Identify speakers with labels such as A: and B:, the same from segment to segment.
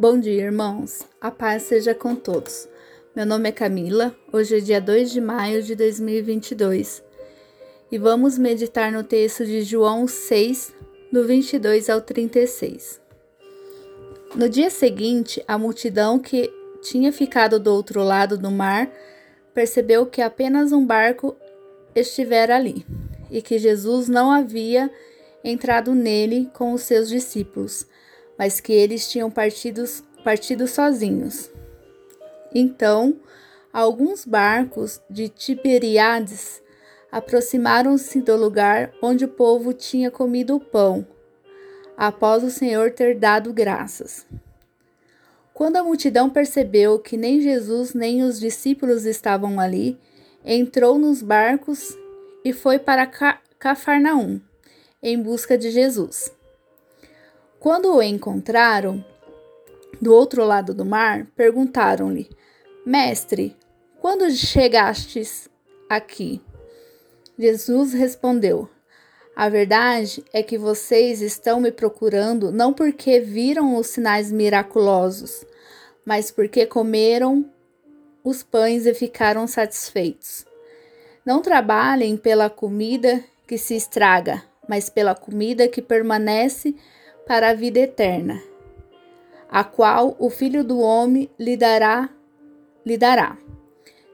A: Bom dia, irmãos. A paz seja com todos. Meu nome é Camila. Hoje é dia 2 de maio de 2022 e vamos meditar no texto de João 6, do 22 ao 36. No dia seguinte, a multidão que tinha ficado do outro lado do mar percebeu que apenas um barco estivera ali e que Jesus não havia entrado nele com os seus discípulos mas que eles tinham partido, partido sozinhos. Então, alguns barcos de Tiberiades aproximaram-se do lugar onde o povo tinha comido o pão, após o Senhor ter dado graças. Quando a multidão percebeu que nem Jesus nem os discípulos estavam ali, entrou nos barcos e foi para Cafarnaum em busca de Jesus. Quando o encontraram do outro lado do mar, perguntaram-lhe: Mestre, quando chegastes aqui? Jesus respondeu: A verdade é que vocês estão me procurando não porque viram os sinais miraculosos, mas porque comeram os pães e ficaram satisfeitos. Não trabalhem pela comida que se estraga, mas pela comida que permanece para a vida eterna, a qual o Filho do Homem lhe dará, lhe dará.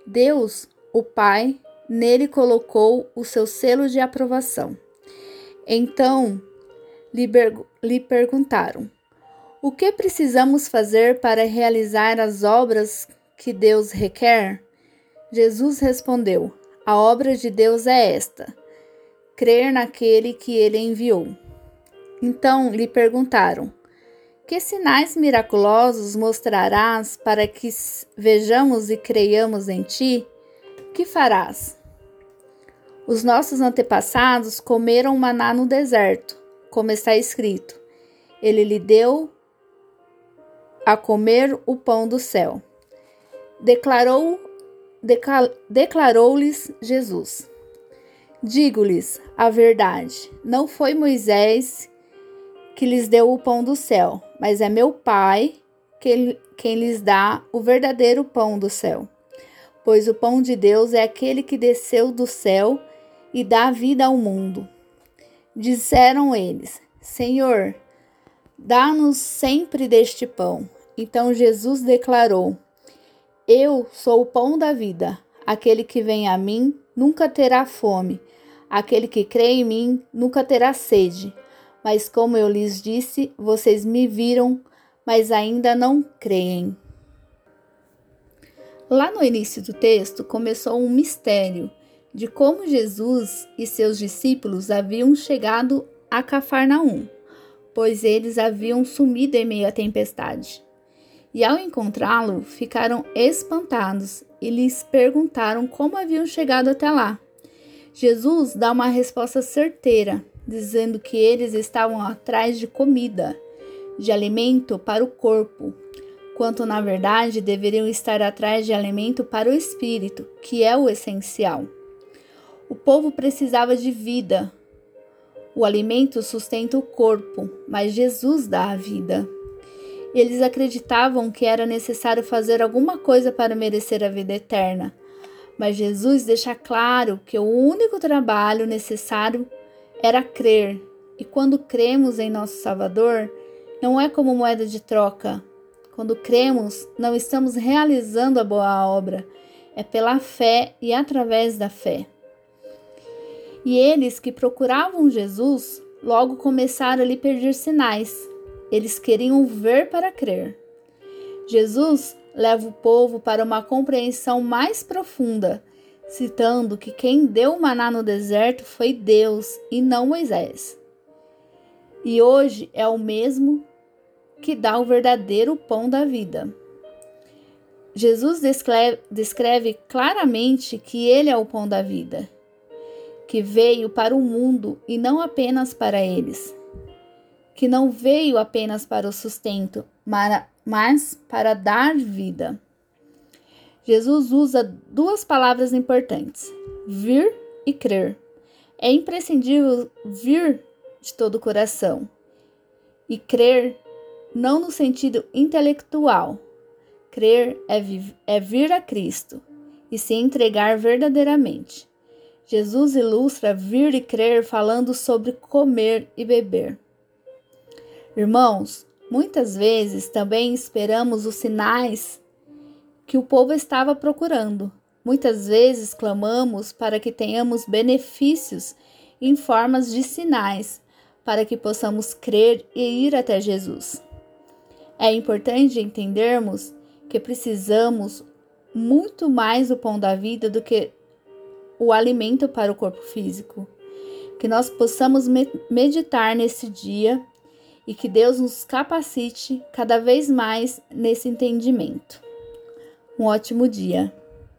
A: Deus, o Pai, nele colocou o seu selo de aprovação. Então lhe, lhe perguntaram: O que precisamos fazer para realizar as obras que Deus requer? Jesus respondeu: A obra de Deus é esta: crer naquele que ele enviou. Então lhe perguntaram: Que sinais miraculosos mostrarás para que vejamos e creiamos em ti? Que farás? Os nossos antepassados comeram maná no deserto, como está escrito. Ele lhe deu a comer o pão do céu. Declarou declarou-lhes Jesus: Digo-lhes a verdade, não foi Moisés que lhes deu o pão do céu, mas é meu Pai que, quem lhes dá o verdadeiro pão do céu. Pois o pão de Deus é aquele que desceu do céu e dá vida ao mundo. Disseram eles: Senhor, dá-nos sempre deste pão. Então Jesus declarou: Eu sou o pão da vida. Aquele que vem a mim nunca terá fome. Aquele que crê em mim nunca terá sede mas como eu lhes disse, vocês me viram, mas ainda não creem. Lá no início do texto começou um mistério de como Jesus e seus discípulos haviam chegado a Cafarnaum, pois eles haviam sumido em meio à tempestade. E ao encontrá-lo, ficaram espantados e lhes perguntaram como haviam chegado até lá. Jesus dá uma resposta certeira dizendo que eles estavam atrás de comida, de alimento para o corpo, quanto na verdade deveriam estar atrás de alimento para o espírito, que é o essencial. O povo precisava de vida. O alimento sustenta o corpo, mas Jesus dá a vida. Eles acreditavam que era necessário fazer alguma coisa para merecer a vida eterna. Mas Jesus deixa claro que o único trabalho necessário era crer, e quando cremos em nosso Salvador, não é como moeda de troca. Quando cremos, não estamos realizando a boa obra, é pela fé e através da fé. E eles que procuravam Jesus logo começaram a lhe pedir sinais. Eles queriam ver para crer. Jesus leva o povo para uma compreensão mais profunda citando que quem deu o maná no deserto foi Deus e não Moisés. E hoje é o mesmo que dá o verdadeiro pão da vida. Jesus descreve, descreve claramente que ele é o pão da vida, que veio para o mundo e não apenas para eles, que não veio apenas para o sustento, mas para dar vida. Jesus usa duas palavras importantes: vir e crer. É imprescindível vir de todo o coração e crer não no sentido intelectual. Crer é, é vir a Cristo e se entregar verdadeiramente. Jesus ilustra vir e crer falando sobre comer e beber. Irmãos, muitas vezes também esperamos os sinais que o povo estava procurando. Muitas vezes clamamos para que tenhamos benefícios em formas de sinais, para que possamos crer e ir até Jesus. É importante entendermos que precisamos muito mais do pão da vida do que o alimento para o corpo físico. Que nós possamos meditar nesse dia e que Deus nos capacite cada vez mais nesse entendimento. Um ótimo dia.